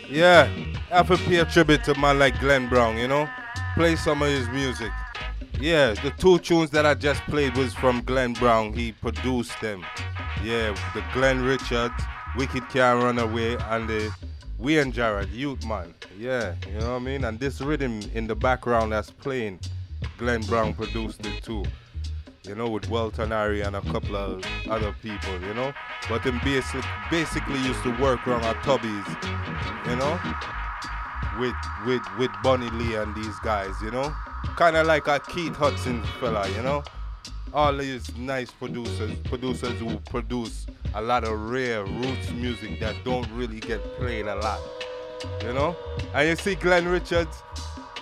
Yeah, have to pay a tribute to man like Glen Brown, you know? Play some of his music. Yeah, the two tunes that I just played was from Glen Brown. He produced them. Yeah, the Glenn Richards, Wicked Can't Run Away, and the We and Jared, Youth Man. Yeah, you know what I mean? And this rhythm in the background that's playing, Glen Brown produced it too you know, with Welton Harry and a couple of other people, you know. But him basic, basically used to work around at Tubby's, you know, with with with Bunny Lee and these guys, you know. Kind of like a Keith Hudson fella, you know. All these nice producers, producers who produce a lot of rare roots music that don't really get played a lot, you know. And you see Glenn Richards,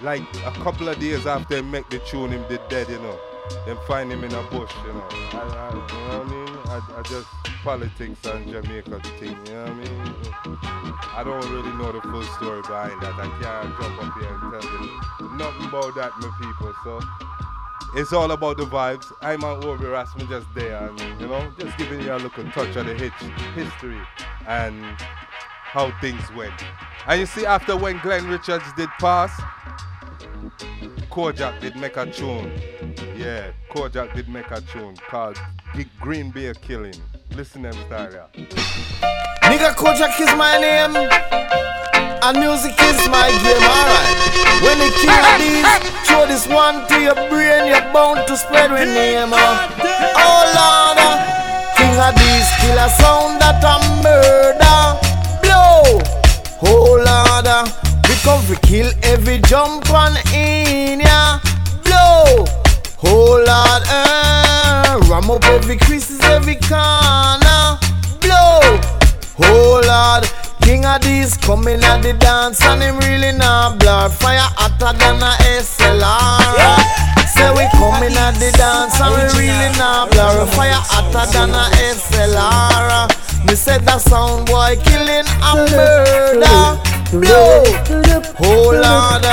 like a couple of days after he make the tune, him did dead, you know. Then find him in a bush, you know. I, I, you know what I mean? I, I just politics and Jamaica thing, you know what I mean? I don't really know the full story behind that. I can't jump up here and tell you nothing about that, my people. So it's all about the vibes. I'm on Obi Rasmus just there, you know, just giving you a little touch of the hit, history and how things went. And you see, after when Glenn Richards did pass, Kojak did make a tune. Yeah, Kojak did make a tune called G- Green Beer Killing. Listen them style. Nigga Kojak is my name, and music is my game, alright. When the king of these, throw this one to your brain, you're bound to spread with name. uh. Oh Lord, uh, king of these, kill a sound that a murder. Blow, oh Lord, uh, to kill every jump on in ya. Blow, oh Lord, uh, ram up every creases, every corner. Blow. Oh Lord, King of these coming at the dance and him really not blood fire hotter than a SLR. Say we coming at the dance and we really not blood fire hotter than a SLR. Me said that sound boy killing a murder. Blow. Oh Lord.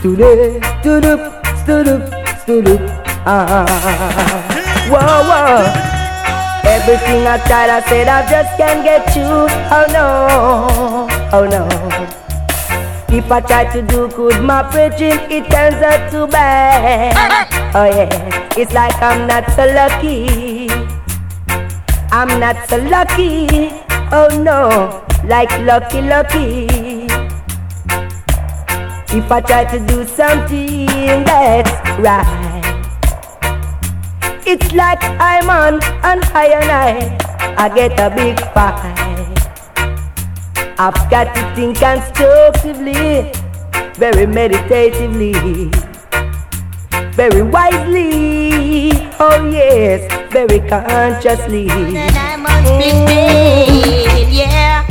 Today, stood-up, stood-up, stood-up, ah. Whoa, whoa. Everything I tried, I said I just can't get you. Oh no, oh no. If I try to do good, my preaching, it turns out too bad. Oh yeah, it's like I'm not so lucky. I'm not so lucky. Oh no, like lucky, lucky. If I try to do something that's right. It's like I'm on an high and I, I get a big fight. I've got to think constructively, very meditatively, very wisely. Oh yes, very consciously. And I'm on big day, yeah.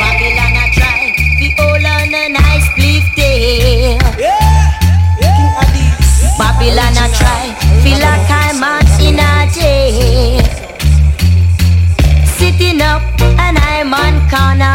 Babylon a try, the hold on a nice split tail. Babylon a try, feel like I'm in a jail. Sitting up and I'm on corner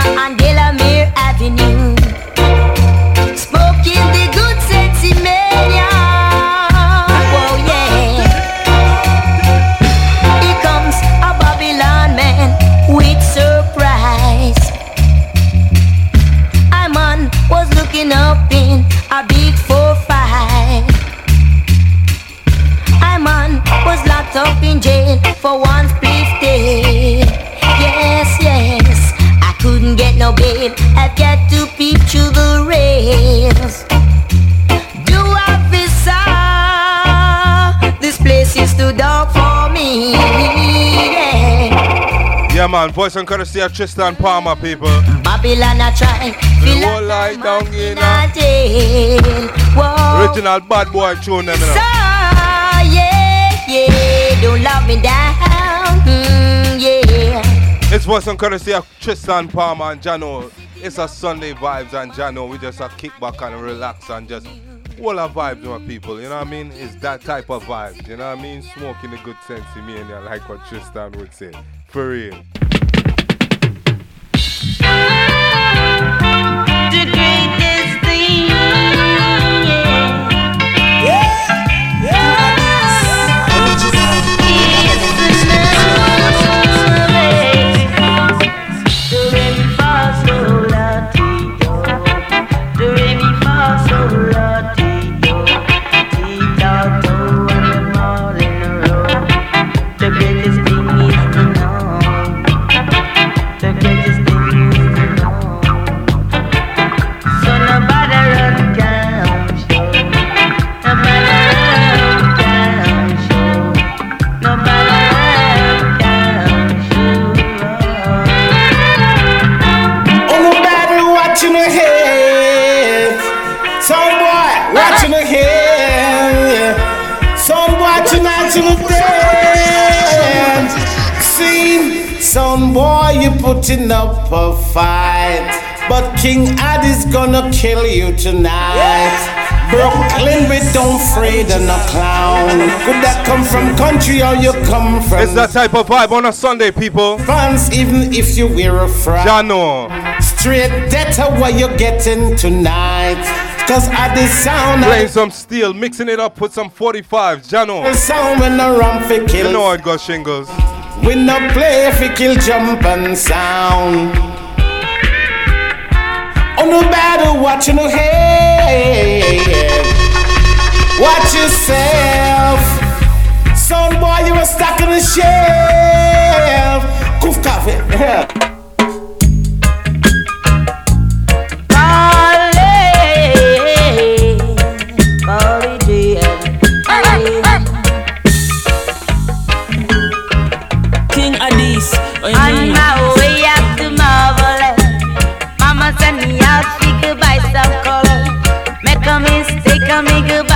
locked up in jail for one split day. Yes, yes, I couldn't get no bail. I've got to peep through the rails. Do I visa? This place is too dark for me. Yeah, yeah man, voice and courtesy of Triston Palmer, people. Babylon I try feel like light down in a jail. Whoa. Original bad boy tune, them, you know love me down. Mm, yeah. It's voice and courtesy of Triston Palmer and Jano. It's a Sunday vibes and Jano. We just a kick back and relax and just all our vibes, my people. You know what I mean? It's that type of vibes. You know what I mean? Smoking a good sense in me and you like what Triston would say. For real. Putting up a fight. But King Addies gonna kill you tonight. Brooklyn, we don't afraid of no clown. Could that come from country or you come from? It's that type of vibe on a Sunday, people. Fans, even if you wear a frock. Jano. Straight data what you getting tonight. Cause at the sound Playing some steel, mixing it up with some 45, Jano. The sound when the run for kill. You know it goes, shingles. We no play for kill jump and sound. Oh no matter what you know hey Watch yourself Son boy you are stuck in the shelf coffee mistake, I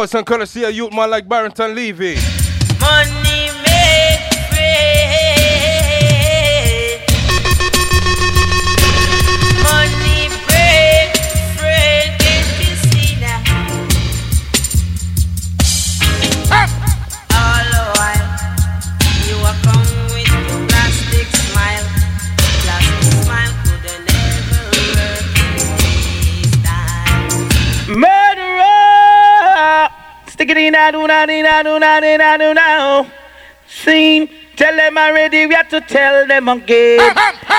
voice and courtesy of youth man like Barrington Levy. Money Tell them already, we have to tell them again.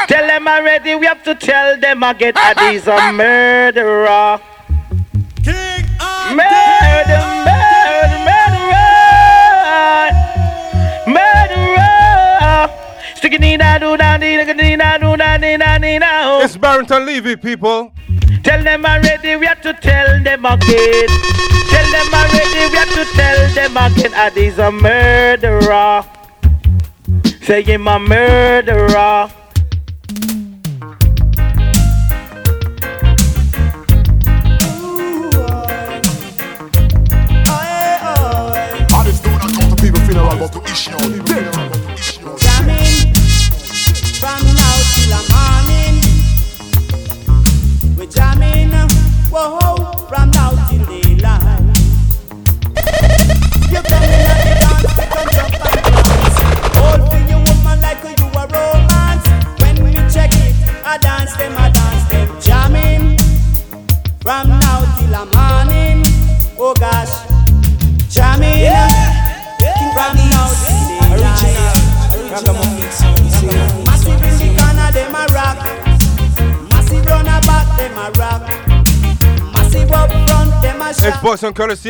tell them already, we have to tell them again. That he's a murderer. Murder, murder, murderer. Murderer. Stick it in, I do not, in, I do do not, in, I do. It's Barrington Levy, people. Tell them already, we have to tell them again. Tell them already, we have to tell them again. Ah, he's a murderer. Say him a murderer. All this doing not to people funeral, but to issue.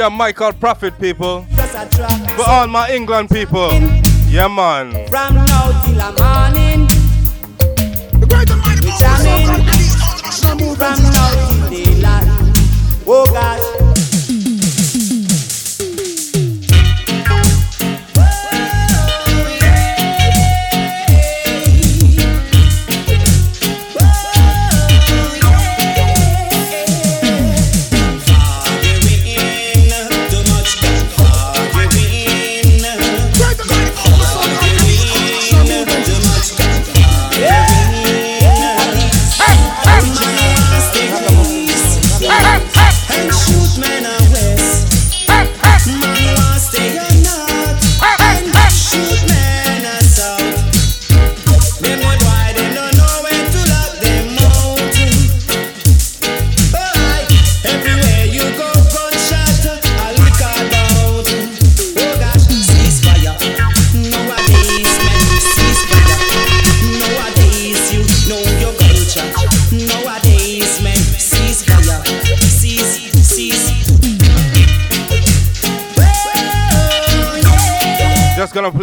Boys and courtesy of Michael Prophet, people. Just a track. For all my England people. Yeah, man. From now till the morning. We jamming. From now till daylight. Oh gosh.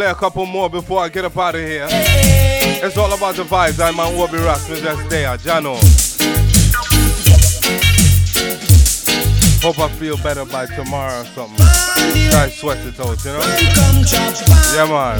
A couple more before I get up out of here. It's all about the vibes. I'm on Warby Rasmus. That's there, Jano. Hope I feel better by tomorrow or something. Try sweat it out, you know? Yeah, man.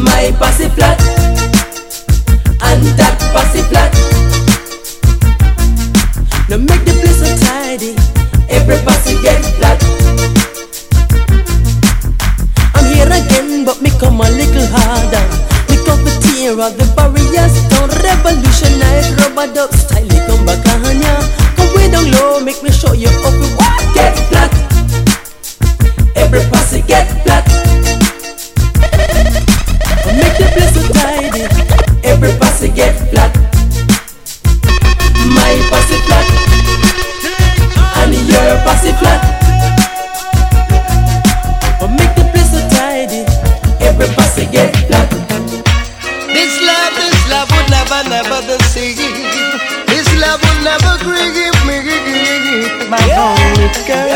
My pussy flat. And that pussy flat. Now make the place so tidy. every Everybody get flat. I'm here again, but me come a little harder. Me come to tear all the barriers down, revolutionize rubber duck style. Me come back on ya. Come way down low, make me show you up. Get flat. Every pussy get flat. The place so tidy. Every pussy get flat. My pussy flat. And your pussy flat. But make the place so tidy. Every pussy get flat. This love, this love would never, never the same. This love would never grieve me. My only girl.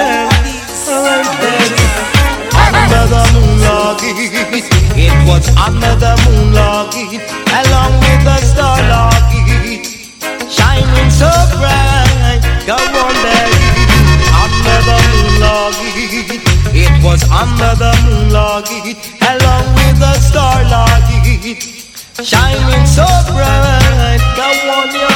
Under the moonlight, along with the starlight, shining so bright. Go on, baby, under the moonlight, it was under the moonlight, along with the starlight, shining so bright. Go on, yo.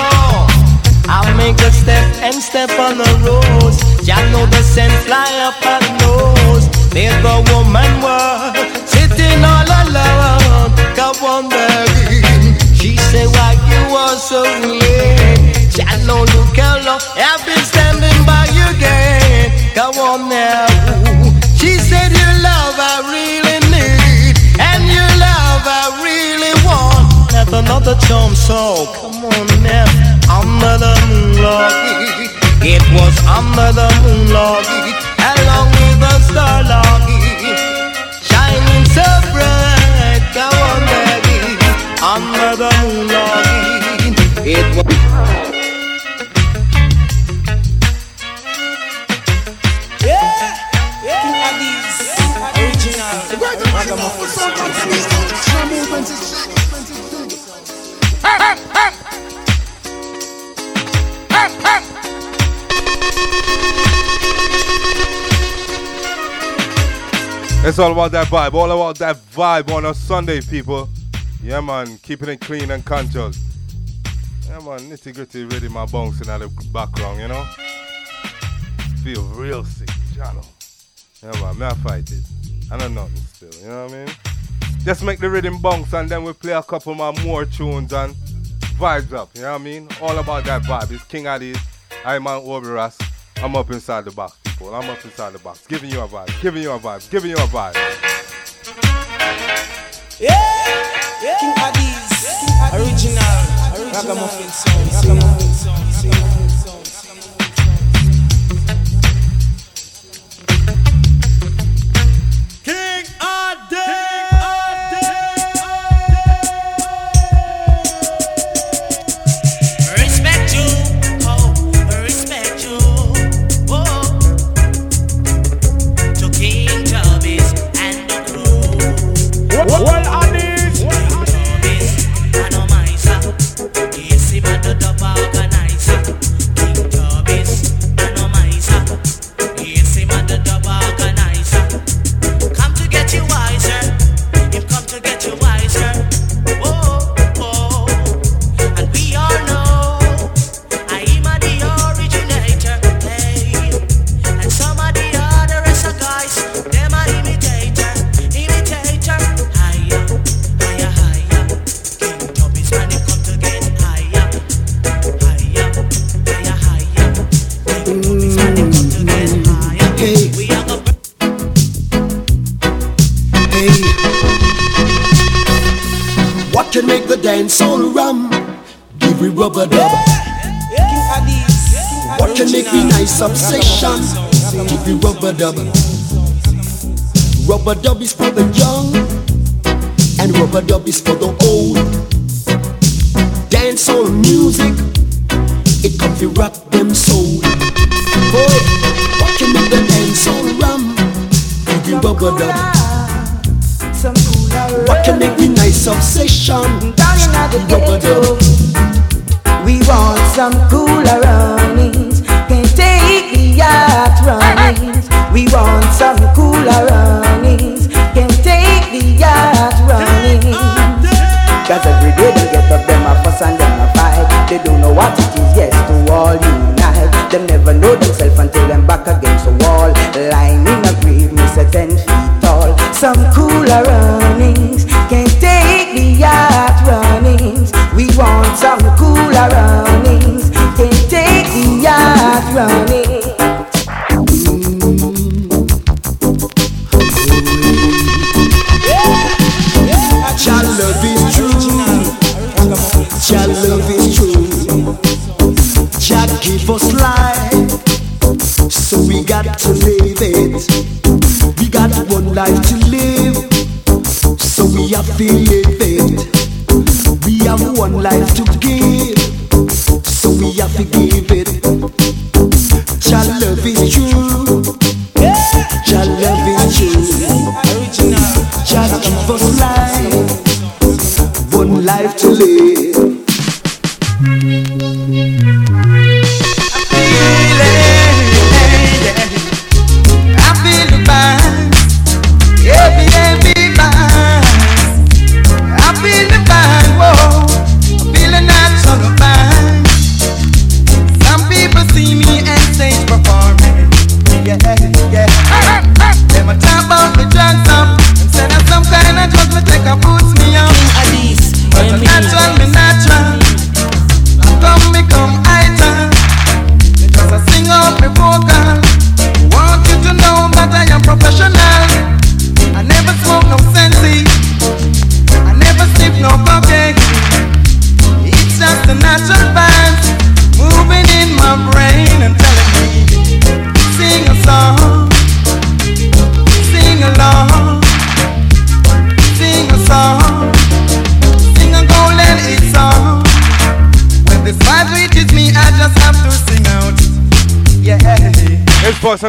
I'll make a step and step on the rose. Jah know the scent fly up her nose. There the woman was. She said, Why you are so late? Look I've been standing by on now. She said, Your love I really need, and your love I really want. Another come on now. Under the moonlight, it was under the moonlight, along with the starlight, the. It was. It's all about that vibe, all about that vibe on a Sunday, people. Yeah, man, keeping it clean and conscious. Yeah, man, nitty gritty really my bouncing out the background, you know? Feel real sick, Jono. Yeah, man, me I fight it. I know nothing still, you know what I mean? Just make the rhythm bounce and then we play a couple more tunes and vibes up, you know what I mean? All about that vibe. It's King Addies, I'm on Oberas. I'm up inside the box, people. I'm up inside the box, giving you a vibe, giving you a vibe, giving you a vibe. Yeah! King Addies, original, ragamuffin song, ragamuffin. But dub is We have one life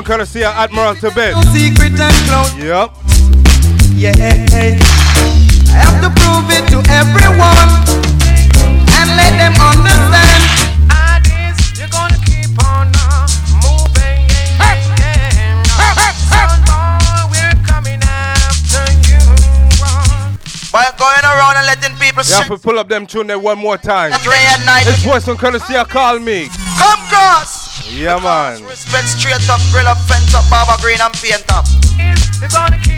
courtesy of Admiral Tibet. No secret and. Yep. Yeah. I have to prove it to everyone and let them understand. Going around and letting people Yeah, if we pull up them tune there one more time. It's voice on courtesy Call Me. Come cross! Yeah, because man. Respect straight up, grill up fence up, barber green and paint gonna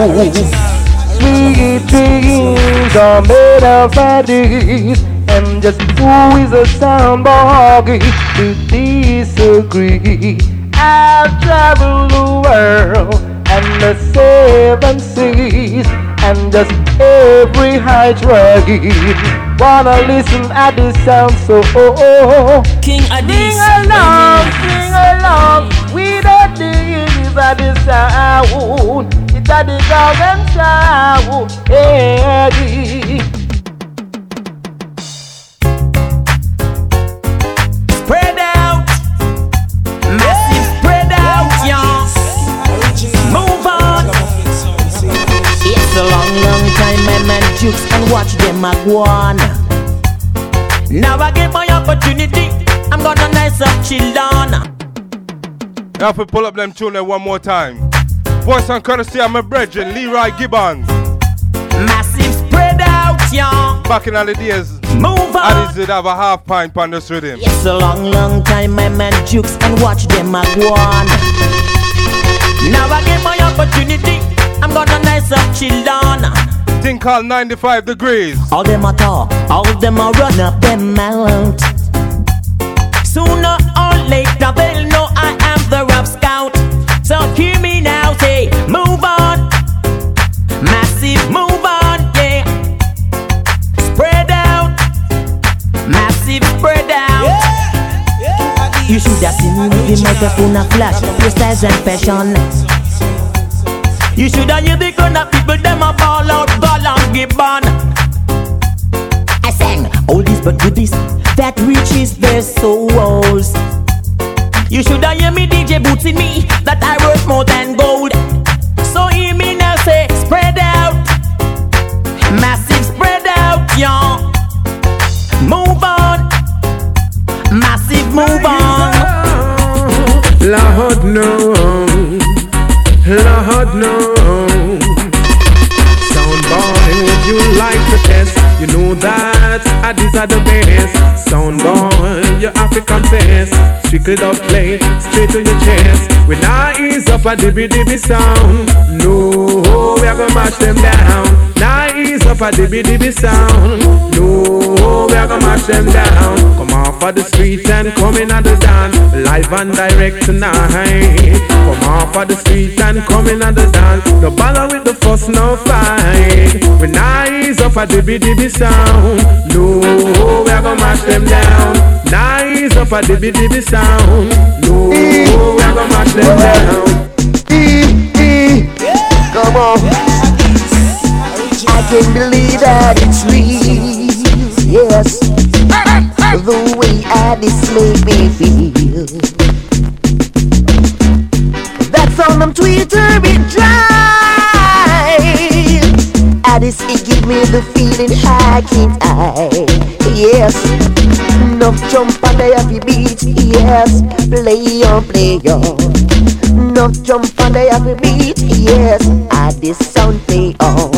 Sweet dreams are made of daddies. And just who is a sound boy to disagree? I've traveled the world and the seven seas and just every high tree. Wanna listen at the sound so oh, oh. King Sing along, sing along. We don't need is at the sound. It's at the golden sound. Hey. Spread out, massive spread out, y'all. Move on. It's a long, long time my man jukes and watch them a go on. Now I get my opportunity. I'm gonna nice up, chill down. You have to pull up them tune one more time. Voice on courtesy of my brethren, Leroy Gibbons. Massive spread out, y'all. Back in all the days, Move on. I did have a half pint on this rhythm. It's a long, long time my man jukes and watch them a go on. Now I get my opportunity. I'm gonna nice up, chill down. Thing called 95 degrees. All them a talk, all them a run up them mouth. Sooner or later they'll know I am the rough scout. So hear me say, move on, massive move on, yeah. Spread out, massive spread out. You should have seen me with the microphone a flash, your and fashion. You should have heard the kind of people them a ball out, ball and gibbon. I sang oldies but goodies that reaches their souls. You should have heard me DJ Boots me that I worth more than gold. So hear me now say spread out, massive spread out, y'all. Move on, massive move on. Lord no, Lord no. Sound would you like to test? You know that I these are the best. Sound boy, you have to confess. Strictly up play, straight to your chest. When I ease up a dibby dibby sound, no, we are gonna mash them down. Now ease up a dibby dibby sound, no, we are gonna mash them down. Come off of the street and come in at the dance, live and direct tonight. Come off of the street and come in at the dance. No bother with the fuss, no fight. When ease up a dibby dibby sound, no, we are gonna mash them down. Ease up a dibby dibby sound, no, we are gonna mash them down. Come on. I can't believe that it's real. Yes. The way Addies make me feel. That's on them Twitter it drive. Addies, it give me the feeling I can't hide. Yes. Enough jump they have to beat. Yes. Play on, play on. Enough jump on the happy beat. Yes, I this sound play on.